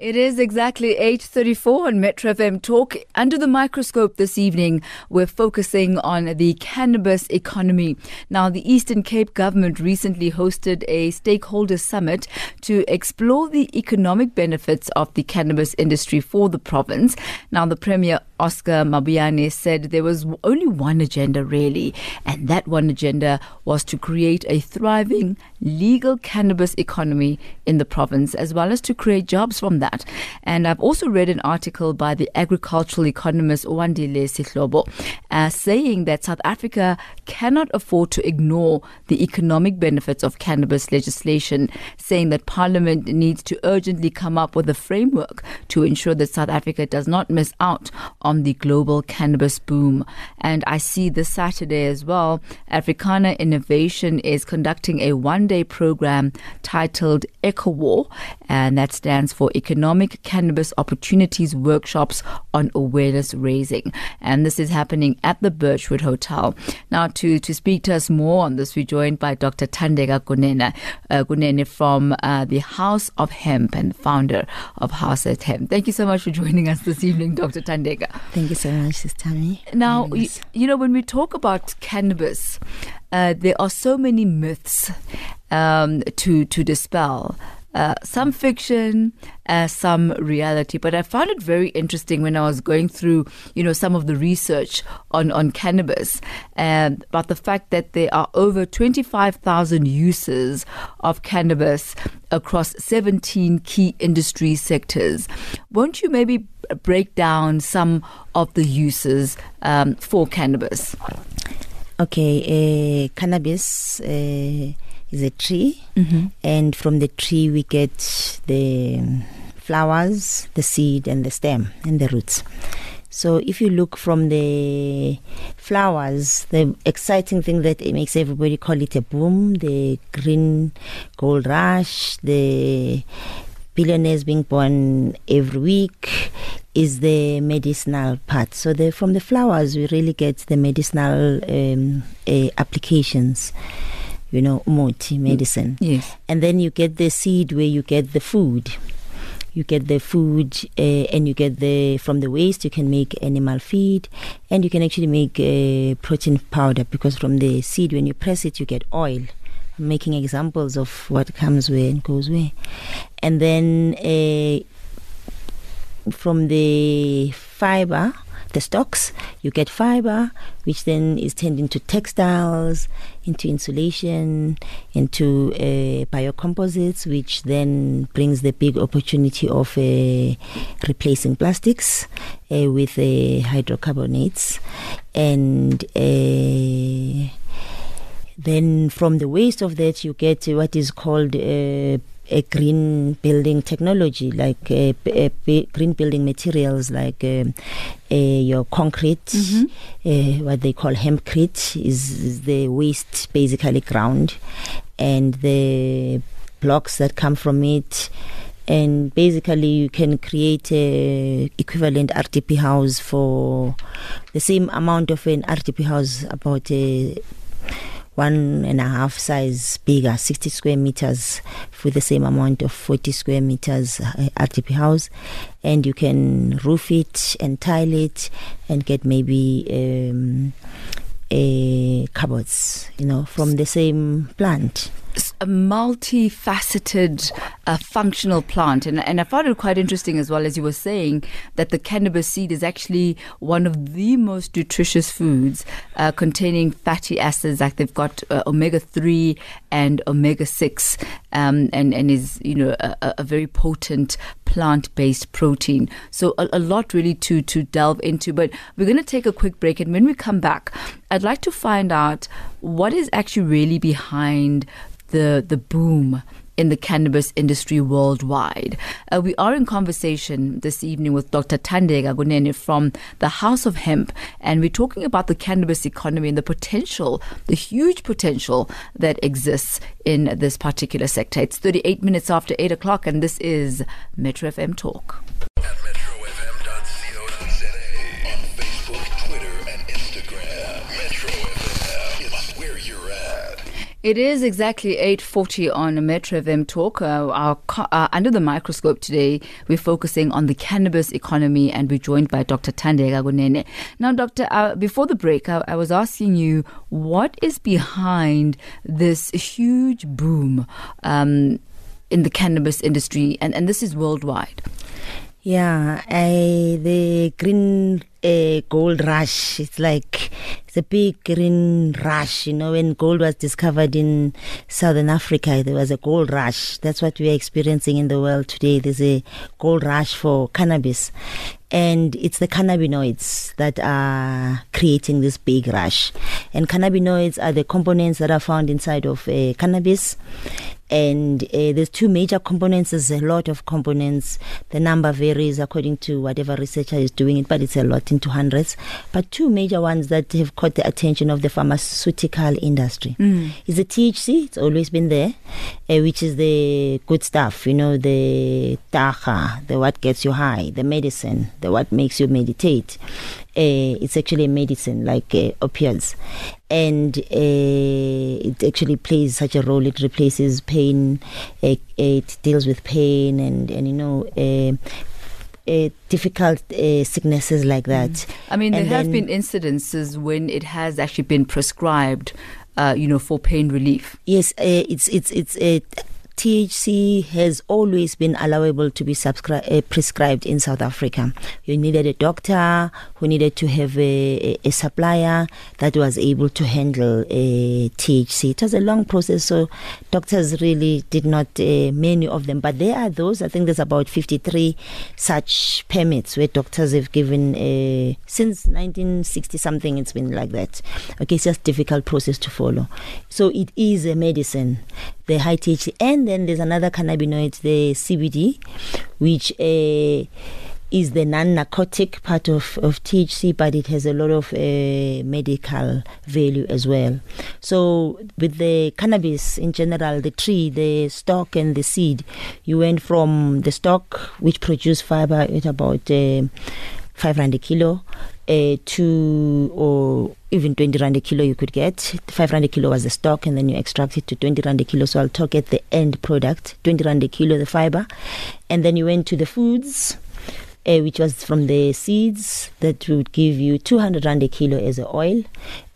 It is exactly 8:34 on Metro FM Talk. Under the microscope this evening, we're focusing on the cannabis economy. Now, the Eastern Cape government recently hosted a stakeholder summit to explore the economic benefits of the cannabis industry for the province. Now, the Premier Oscar Mabuyane said there was only one agenda really, and that one agenda was to create a thriving legal cannabis economy in the province as well as to create jobs from that that. And I've also read an article by the agricultural economist Wandile Sihlobo uh, saying that South Africa cannot afford to ignore the economic benefits of cannabis legislation, saying that Parliament needs to urgently come up with a framework to ensure that South Africa does not miss out on the global cannabis boom. And I see this Saturday as well, Africana Innovation is conducting a one day program titled EcoWar, and that stands for Economic Economic Cannabis Opportunities workshops on awareness raising. And this is happening at the Birchwood Hotel. Now, to, to speak to us more on this, we're joined by Dr. Thandeka Kunene, uh, Kunene from uh, the House of Hemp and founder of House of Hemp. Thank you so much for joining us this evening, Dr. Thandeka. Thank you so much, Sister Tammy. Now, you, you, know, when we talk about cannabis, uh, there are so many myths um, to to dispel uh, some fiction, uh, some reality. But I found it very interesting when I was going through, you know, some of the research on, on cannabis and about the fact that there are over 25,000 uses of cannabis across 17 key industry sectors. Won't you maybe break down some of the uses um, for cannabis? Okay, uh, cannabis uh, is a tree, mm-hmm. and from the tree we get the flowers, the seed, and the stem and the roots. So if you look from the flowers, the exciting thing that it makes everybody call it a boom, the green gold rush, the billionaires being born every week is the medicinal part. So the, from the flowers, we really get the medicinal um, uh, applications you know, moti, medicine. Yes. And then you get the seed where you get the food. You get the food uh, and you get the, from the waste, you can make animal feed and you can actually make uh, protein powder because from the seed, when you press it, you get oil. I'm making examples of what comes where and goes where. And then uh, from the fiber, the stocks, you get fiber, which then is turned into textiles, into insulation, into uh, biocomposites, which then brings the big opportunity of uh, replacing plastics uh, with uh, hydrocarbonates. And uh, then from the waste of that, you get what is called uh, a green building technology, like uh, green building materials, like uh, uh, your concrete, mm-hmm. Uh, what they call hempcrete, is, is the waste basically ground, and the blocks that come from it and basically you can create a equivalent RDP house for the same amount of an RDP house about a one and a half size bigger, 60 square meters for the same amount of 40 square meters uh, RDP house. And you can roof it and tile it and get maybe um, a cupboards, you know, from the same plant a multifaceted uh, functional plant. And, and I found it quite interesting as well as you were saying that the cannabis seed is actually one of the most nutritious foods uh, containing fatty acids. Like they've got uh, omega 3 and omega 6 um, and, and is, you know, a, a very potent plant based protein. So a, a, lot really to, to delve into. But we're going to take a quick break. And when we come back, I'd like to find out what is actually really behind the the boom in the cannabis industry worldwide. Uh, we are in conversation this evening with Dr. Thandeka Kunene from the House of Hemp, and we're talking about the cannabis economy and the potential, the huge potential that exists in this particular sector. It's 38 minutes after 8 o'clock, and this is Metro FM Talk. It is exactly 8.40 on Metro FM Talk. Uh, our, uh, under the microscope today, we're focusing on the cannabis economy and we're joined by Dr. Thandeka Kunene. Now, Doctor, uh, before the break, I, I, was asking you what is behind this huge boom um, in the cannabis industry, and, and this is worldwide. Yeah, the green uh, gold rush. It's like it's a big green rush. You know, when gold was discovered in Southern Africa, there was a gold rush. That's what we are experiencing in the world today. There's a gold rush for cannabis, and it's the cannabinoids that are creating this big rush. And cannabinoids are the components that are found inside of uh, cannabis and uh, there's two major components. There's a lot of components. The number varies according to whatever researcher is doing it, but it's a lot into hundreds. But two major ones that have caught the attention of the pharmaceutical industry mm. is the THC. It's always been there, uh, which is the good stuff. You know, the taha, the what gets you high, the medicine, the what makes you meditate. Uh, it's actually a medicine like uh, opiates and uh, it actually plays such a role. It replaces pain. It deals with pain and and you know. Uh, uh difficult uh, sicknesses like that. Mm. I mean, there and have been incidences when it has actually been prescribed, uh, you know, for pain relief. Yes, it's it's it's THC has always been allowable to be subscri- uh, prescribed in South Africa. You needed a doctor who needed to have a, a, supplier that was able to handle uh, THC. It was a long process, so doctors really did not, uh, many of them, but there are those, I think there's about 53 such permits where doctors have given, uh, since 1960 something, it's been like that. Okay, it's just a difficult process to follow. So it is a medicine the high THC, and then there's another cannabinoid, the CBD, which uh, is the non-narcotic part of, of THC, but it has a lot of uh, medical value as well. So with the cannabis in general, the tree, the stalk, and the seed, you went from the stalk, which produce fiber at about uh, 500 kilo, uh, to or even 20 rand a kilo you could get 5 rand a kilo was the stock and then you extract it to 20 rand a kilo so i'll talk at the end product 20 rand a kilo the fiber and then you went to the foods uh, which was from the seeds that would give you 200 rand a kilo as a oil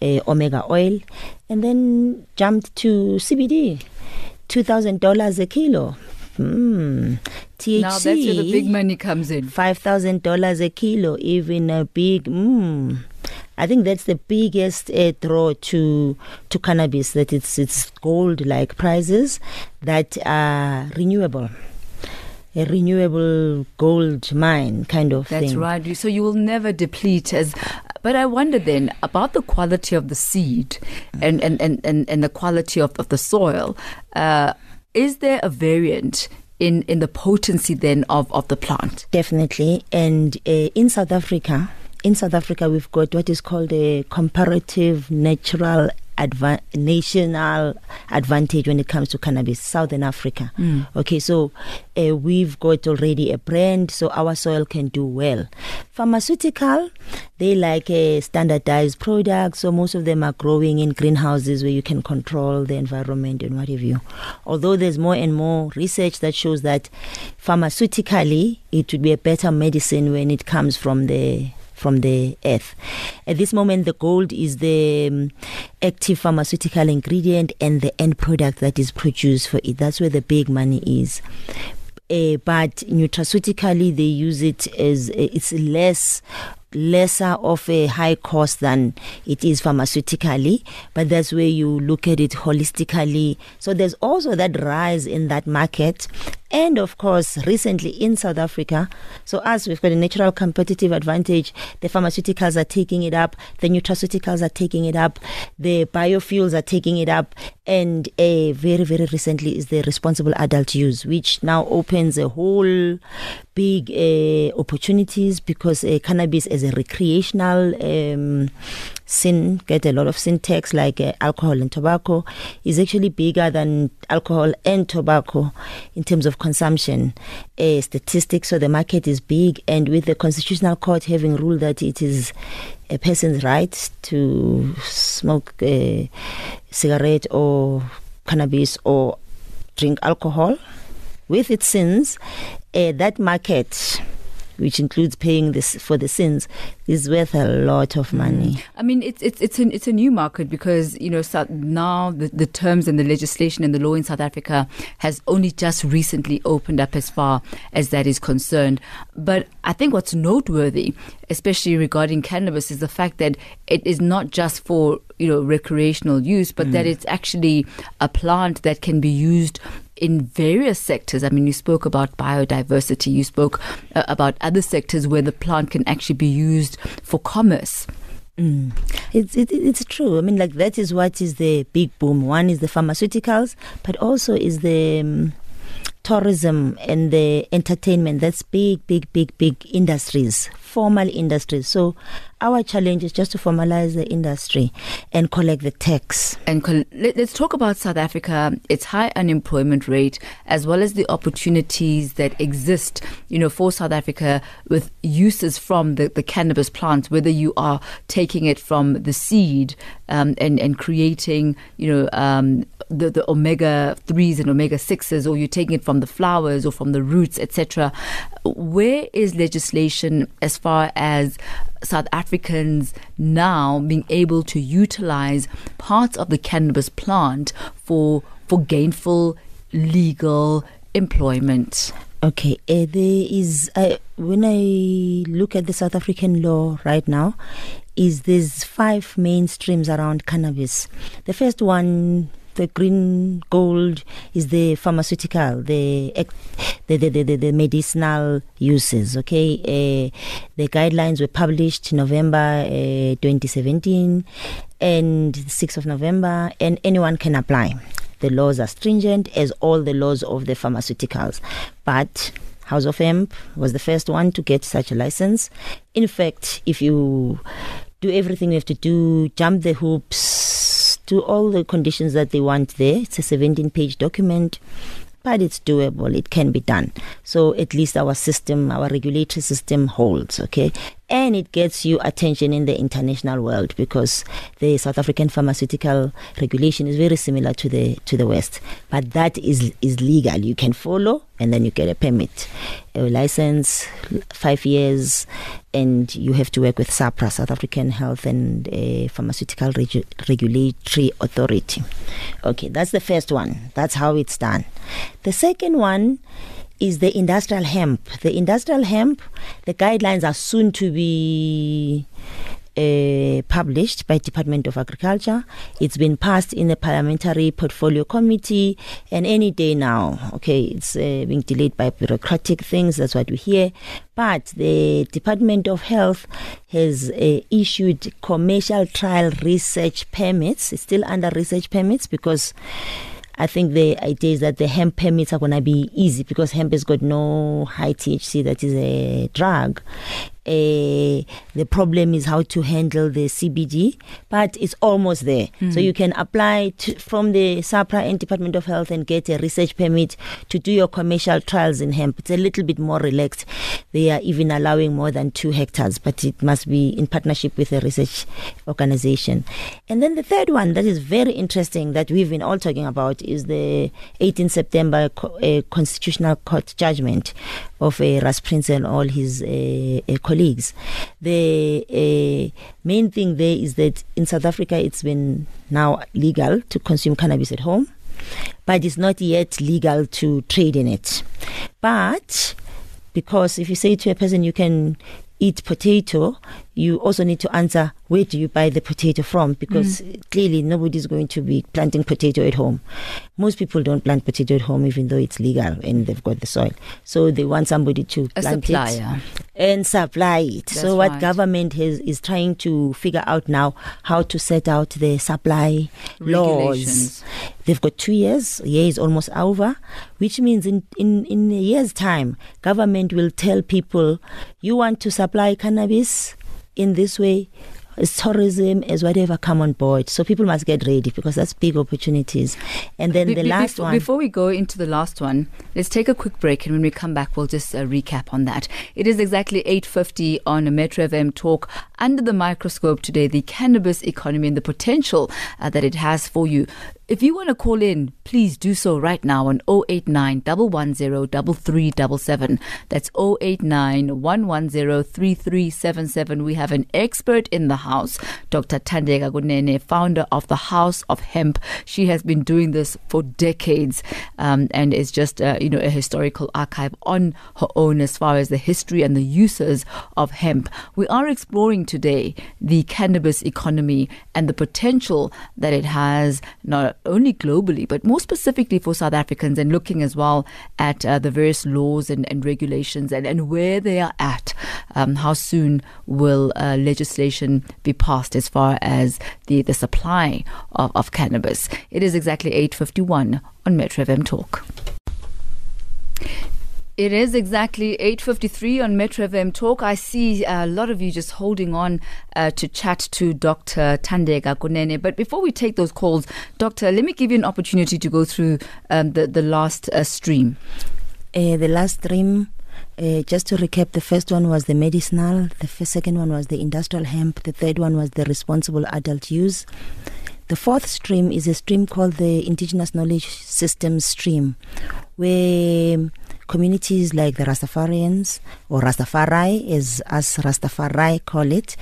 uh, omega oil and then jumped to cbd $2000 a kilo Hmm. THC. Now that's where the big money comes in. Five thousand dollars a kilo, even a big. Hmm. I think that's the biggest uh, draw to to cannabis. That it's it's gold like prices that are renewable a renewable gold mine kind of That's thing. That's right. So you will never deplete as but I wonder then about the quality of the seed and, and, and, and, and the quality of, of the soil. Uh, is there a variant in, in the potency then of, of the plant? Definitely. And uh, in South Africa, in South Africa, we've got what is called a comparative natural adva- national advantage when it comes to cannabis, Southern Africa. Mm. Okay, so uh, we've got already a brand, so our soil can do well. Pharmaceutical, they like a standardized product, so most of them are growing in greenhouses where you can control the environment and what have you. Although there's more and more research that shows that pharmaceutically it would be a better medicine when it comes from the from the earth. At this moment, the gold is the um, active pharmaceutical ingredient and the end product that is produced for it. That's where the big money is. Uh, but nutraceutically, they use it as uh, it's less lesser of a high cost than it is pharmaceutically, but that's where you look at it holistically. So there's also that rise in that market. And of course, recently in South Africa, so as we've got a natural competitive advantage, the pharmaceuticals are taking it up, the nutraceuticals are taking it up, the biofuels are taking it up, and a very, very recently is the responsible adult use, which now opens a whole big uh, opportunities because uh, cannabis as a recreational um, sin get a lot of sin tax like uh, alcohol and tobacco is actually bigger than alcohol and tobacco in terms of consumption. Uh, statistics so the market is big and with the constitutional court having ruled that it is a person's right to smoke a cigarette or cannabis or drink alcohol with its sins, uh, that market which includes paying this for the sins, is worth a lot of money. Mm. I mean, it's it's it's a it's a new market because you know now the, the terms and the legislation and the law in South Africa has only just recently opened up as far as that is concerned. But I think what's noteworthy, especially regarding cannabis, is the fact that it is not just for you know recreational use, but mm. that it's actually a plant that can be used in various sectors. I mean, you spoke about biodiversity, you spoke uh, about other sectors where the plant can actually be used for commerce. Mm. It's it, it's true. I mean, like that is what is the big boom. One is the pharmaceuticals, but also is the um, tourism and the entertainment. That's big, big, big, big industries, formal industries. So our challenge is just to formalize the industry and collect the tax. And col- let's talk about South Africa, its high unemployment rate, as well as the opportunities that exist, you know, for South Africa with uses from the, the cannabis plant, whether you are taking it from the seed um, and, and creating, you know, um, the, the omega 3s and omega 6s, or you're taking it from the flowers or from the roots, etc. Where is legislation as far as South Africans now being able to utilize parts of the cannabis plant for for gainful legal employment. Okay, uh, there is uh, when I look at the South African law right now, is there's five main streams around cannabis. The first one the green gold is the pharmaceutical, the the, the, the, the medicinal uses. Okay, uh, the guidelines were published November uh, 2017 and 6th of November, and anyone can apply. The laws are stringent as all the laws of the pharmaceuticals, but House of Hemp was the first one to get such a license. In fact, if you do everything you have to do, jump the hoops, to all the conditions that they want there. It's a 17 page document, but it's doable. It can be done. So at least our system, our regulatory system holds, okay? And it gets you attention in the international world because the South African pharmaceutical regulation is very similar to the to the West. But that is is legal. You can follow and then you get a permit, a license, five years, and you have to work with SAHPRA, South African Health and uh, Pharmaceutical Regu- Regulatory Authority. Okay, that's the first one. That's how it's done. The second one is the industrial hemp. The industrial hemp, the guidelines are soon to be uh, published by Department of Agriculture. It's been passed in the Parliamentary Portfolio Committee, and any day now, okay, it's uh, being delayed by bureaucratic things. That's what we hear. But the Department of Health has uh, issued commercial trial research permits. It's still under research permits because I think the idea is that the hemp permits are going to be easy because hemp has got no high THC, that is a drug. Uh, the problem is how to handle the CBD, but it's almost there. Mm. So you can apply to, from the SAHPRA and Department of Health and get a research permit to do your commercial trials in hemp. It's a little bit more relaxed. They are even allowing more than two hectares, but it must be in partnership with a research organization. And then the third one that is very interesting that we've been all talking about is the 18 September uh, Constitutional Court judgment of uh, Russ Prince and all his uh, uh, colleagues. The uh, main thing there is that in South Africa it's been now legal to consume cannabis at home, but it's not yet legal to trade in it. But because if you say to a person you can eat potato, you also need to answer where do you buy the potato from because mm. clearly nobody's going to be planting potato at home. Most people don't plant potato at home even though it's legal and they've got the soil. So they want somebody to a plant supplier. it and supply it. That's so what right. government has, is trying to figure out now how to set out the supply laws. They've got two years. A year is almost over, which means in, in, in a year's time, government will tell people, you want to supply cannabis in this way, as tourism, as whatever, come on board. So people must get ready because that's big opportunities. And then Be- the last one. Before we go into the last one, let's take a quick break, and when we come back, we'll just uh, recap on that. It is exactly 8:50 on a Metro FM talk. Under the microscope today, the cannabis economy and the potential uh, that it has for you. If you want to call in, please do so right now on 089 110 3377. That's 089 110 3377. We have an expert in the house, Dr. Thandeka Kunene, founder of the House of Hemp. She has been doing this for decades um, and is just, uh, you know, a historical archive on her own as far as the history and the uses of hemp. We are exploring today the cannabis economy and the potential that it has not only globally, but more specifically for South Africans and looking as well at uh, the various laws and, and regulations and, and where they are at. Um, how soon will uh, legislation be passed as far as the, the supply of, of cannabis? It is exactly 8.51 on Metro FM Talk. It is exactly 8.53 on Metro FM Talk. I see a lot of you just holding on uh, to chat to Dr. Thandeka Kunene. But before we take those calls, Doctor, let me give you an opportunity to go through um, the, the last uh, stream. Uh, the last stream, uh, just to recap, the first one was the medicinal, the second one was the industrial hemp, the third one was the responsible adult use. The fourth stream is a stream called the Indigenous Knowledge Systems stream, where communities like the Rastafarians or Rastafari, as us Rastafari call it,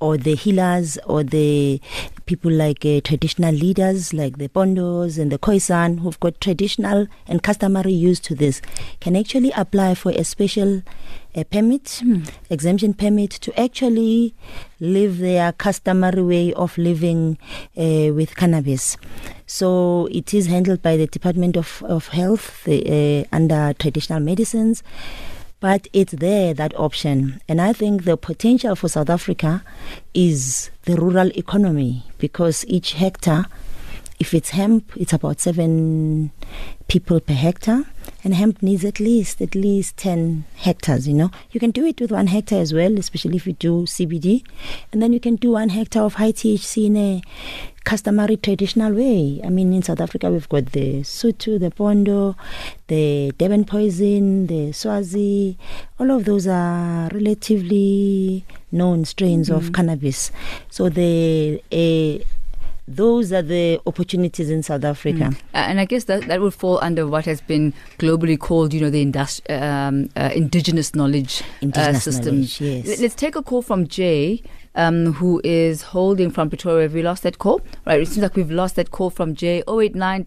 or the healers or the people like uh, traditional leaders like the Pondos and the Khoisan who've got traditional and customary use to this can actually apply for a special uh, permit, exemption permit to actually live their customary way of living uh, with cannabis. So it is handled by the Department of, of Health the, uh, under traditional medicines but it's there that option. And i think the potential for south africa is the rural economy because each hectare if it's hemp it's about 7 people per hectare and hemp needs at least at least 10 hectares you know you can do it with one hectare as well especially if you do cbd and then you can do one hectare of high thc in a customary traditional way. I mean, in South Africa, we've got the Sutu, the Pondo, the Durban poison, the Swazi. All of those are relatively known strains of cannabis. So the uh, those are the opportunities in South Africa. Uh, and I guess that, that would fall under what has been globally called, you know, the industri- um, uh, indigenous knowledge Indigenous uh, system. knowledge, yes. Let- Let's take a call from Jay. Um, who is holding from Pretoria? Have we lost that call? Right, it seems like we've lost that call from Jay. 089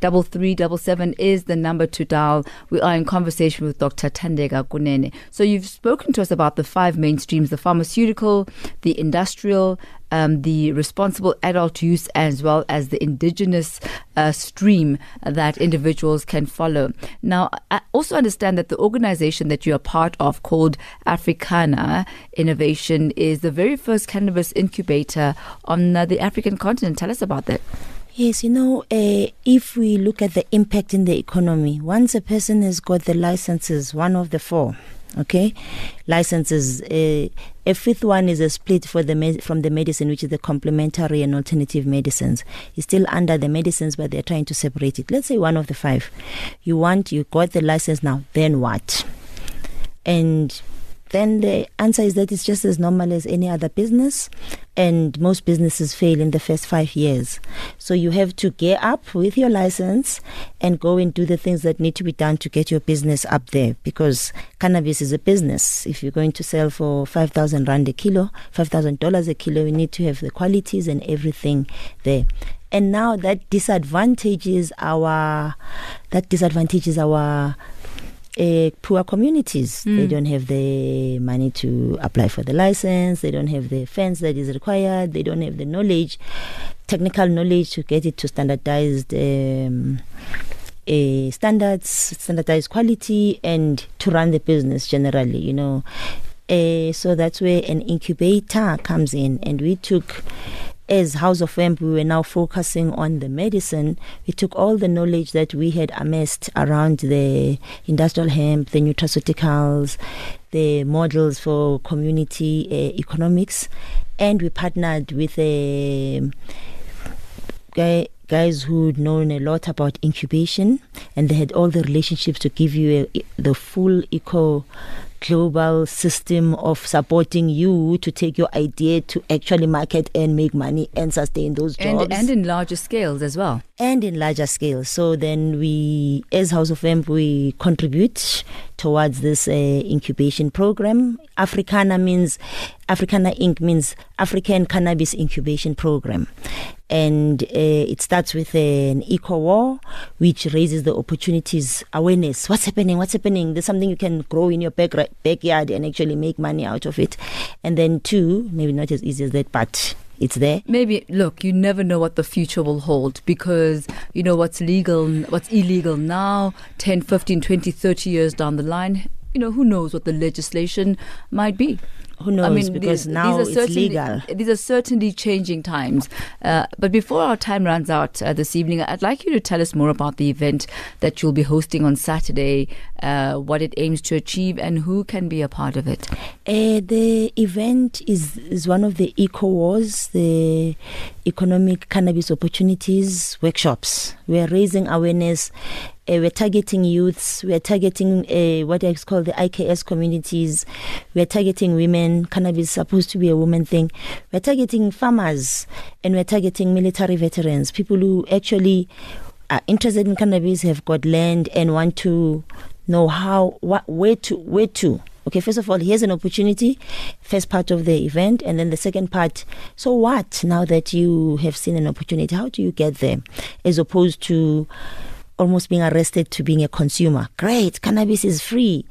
110 is the number to dial. We are in conversation with Dr. Thandeka Kunene. So you've spoken to us about the five main streams the pharmaceutical, the industrial, um, the responsible adult use as well as the indigenous uh, stream that individuals can follow. Now, I also understand that the organization that you are part of, called Africana Innovation, is the very first cannabis incubator on uh, the African continent. Tell us about that. Yes, you know, uh, if we look at the impact in the economy, once a person has got the licenses, one of the four, okay, licenses, uh, a fifth one is a split for the from the medicine, which is the complementary and alternative medicines. It's still under the medicines, but they're trying to separate it. Let's say one of the five. You want, you got the license now, then what? And then the answer is that it's just as normal as any other business and most businesses fail in the first five years. So you have to gear up with your license and go and do the things that need to be done to get your business up there because cannabis is a business. If you're going to sell for 5000 rand a kilo $5000 a kilo you need to have the qualities and everything there. And now that disadvantages our that disadvantages our uh, poor communities. They don't have the money to apply for the license. They don't have the fence that is required. They don't have the knowledge, technical knowledge to get it to standardized um, uh, standards, standardized quality, and to run the business generally, you know. Uh, so that's where an incubator comes in, and we took as House of Hemp, we were now focusing on the medicine. We took all the knowledge that we had amassed around the industrial hemp, the nutraceuticals, the models for community uh, economics, and we partnered with a guy guys who'd known a lot about incubation and they had all the relationships to give you a, the full eco global system of supporting you to take your idea to actually market and make money and sustain those jobs. And, and in larger scales as well. And in larger scales. So then we, as House of Hemp, we contribute towards this uh, incubation program. Africana means, Africana Inc. means African Cannabis Incubation Program and uh, it starts with an eco war which raises the opportunities awareness. What's happening? What's happening? There's something you can grow in your back, backyard and actually make money out of it. And then two maybe not as easy as that but it's there. Maybe look, you never know what the future will hold because you know what's legal, what's illegal now, 10, 15, 20, 30 years down the line, you know, who knows what the legislation might be. Who knows? I mean, because these, now these it's legal. These are certainly changing times. Uh, but before our time runs out uh, this evening, I'd like you to tell us more about the event that you'll be hosting on Saturday, uh, what it aims to achieve, and who can be a part of it. Uh, the event is, is one of the Eco Wars, the Economic Cannabis Opportunities Workshops. We are raising awareness uh, we're targeting youths. We're targeting uh, what is called the IKS communities. We're targeting women. Cannabis is supposed to be a woman thing. We're targeting farmers and we're targeting military veterans, people who actually are interested in cannabis, have got land, and want to know how, what, where to, where to. Okay, first of all, here's an opportunity, first part of the event, and then the second part. So, what now that you have seen an opportunity? How do you get there? As opposed to almost being arrested to being a consumer. Great, cannabis is free.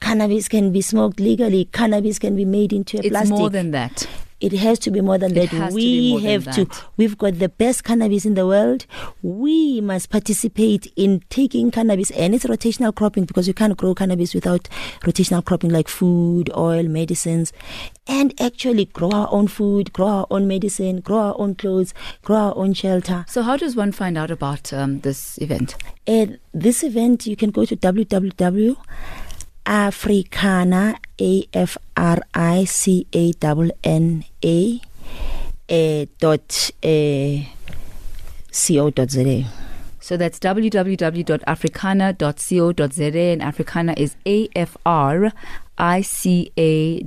Cannabis can be smoked legally. Cannabis can be made into a it's plastic. It's more than that. It has to be more than it that. we to have to. We've got the best cannabis in the world. We must participate in taking cannabis, and it's rotational cropping because you can't grow cannabis without rotational cropping like food, oil, medicines, and actually grow our own food, grow our own medicine, grow our own clothes, grow our own shelter. So, how does one find out about um, this event? Uh, this event, you can go to www Africana, A F R I C A N N A, uh, dot uh, co dot za. So that's www.africana.co.za and Africana is A F R I C A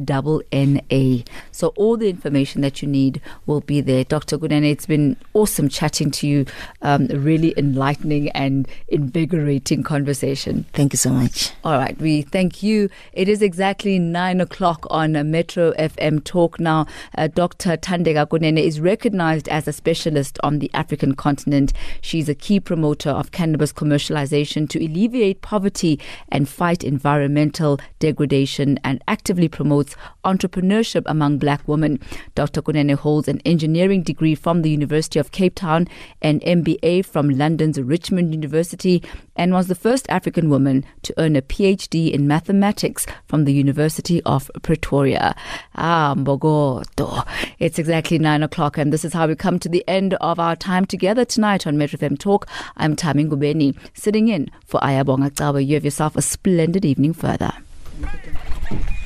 N A. So all the information that you need will be there. Dr. Kunene, it's been awesome chatting to you. Um, really enlightening and invigorating conversation. Thank you so much. All right, we thank you. It is exactly nine o'clock on Metro FM Talk now. Uh, Dr. Thandeka Kunene is recognized as a specialist on the African continent. She's a key promoter of cannabis commercialization to alleviate poverty and fight environmental degradation and actively promotes entrepreneurship among black women. Dr. Kunene holds an engineering degree from the University of Cape Town, an MBA from London's Richmond University, and was the first African woman to earn a PhD in mathematics from the University of Pretoria. Ah, Mbogoto. It's exactly nine o'clock, and this is how we come to the end of our time together tonight on Metro FM Talk. I'm Tami Ngubeni, sitting in for Ayabonga Cawe. You have yourself a splendid evening further. Thank you.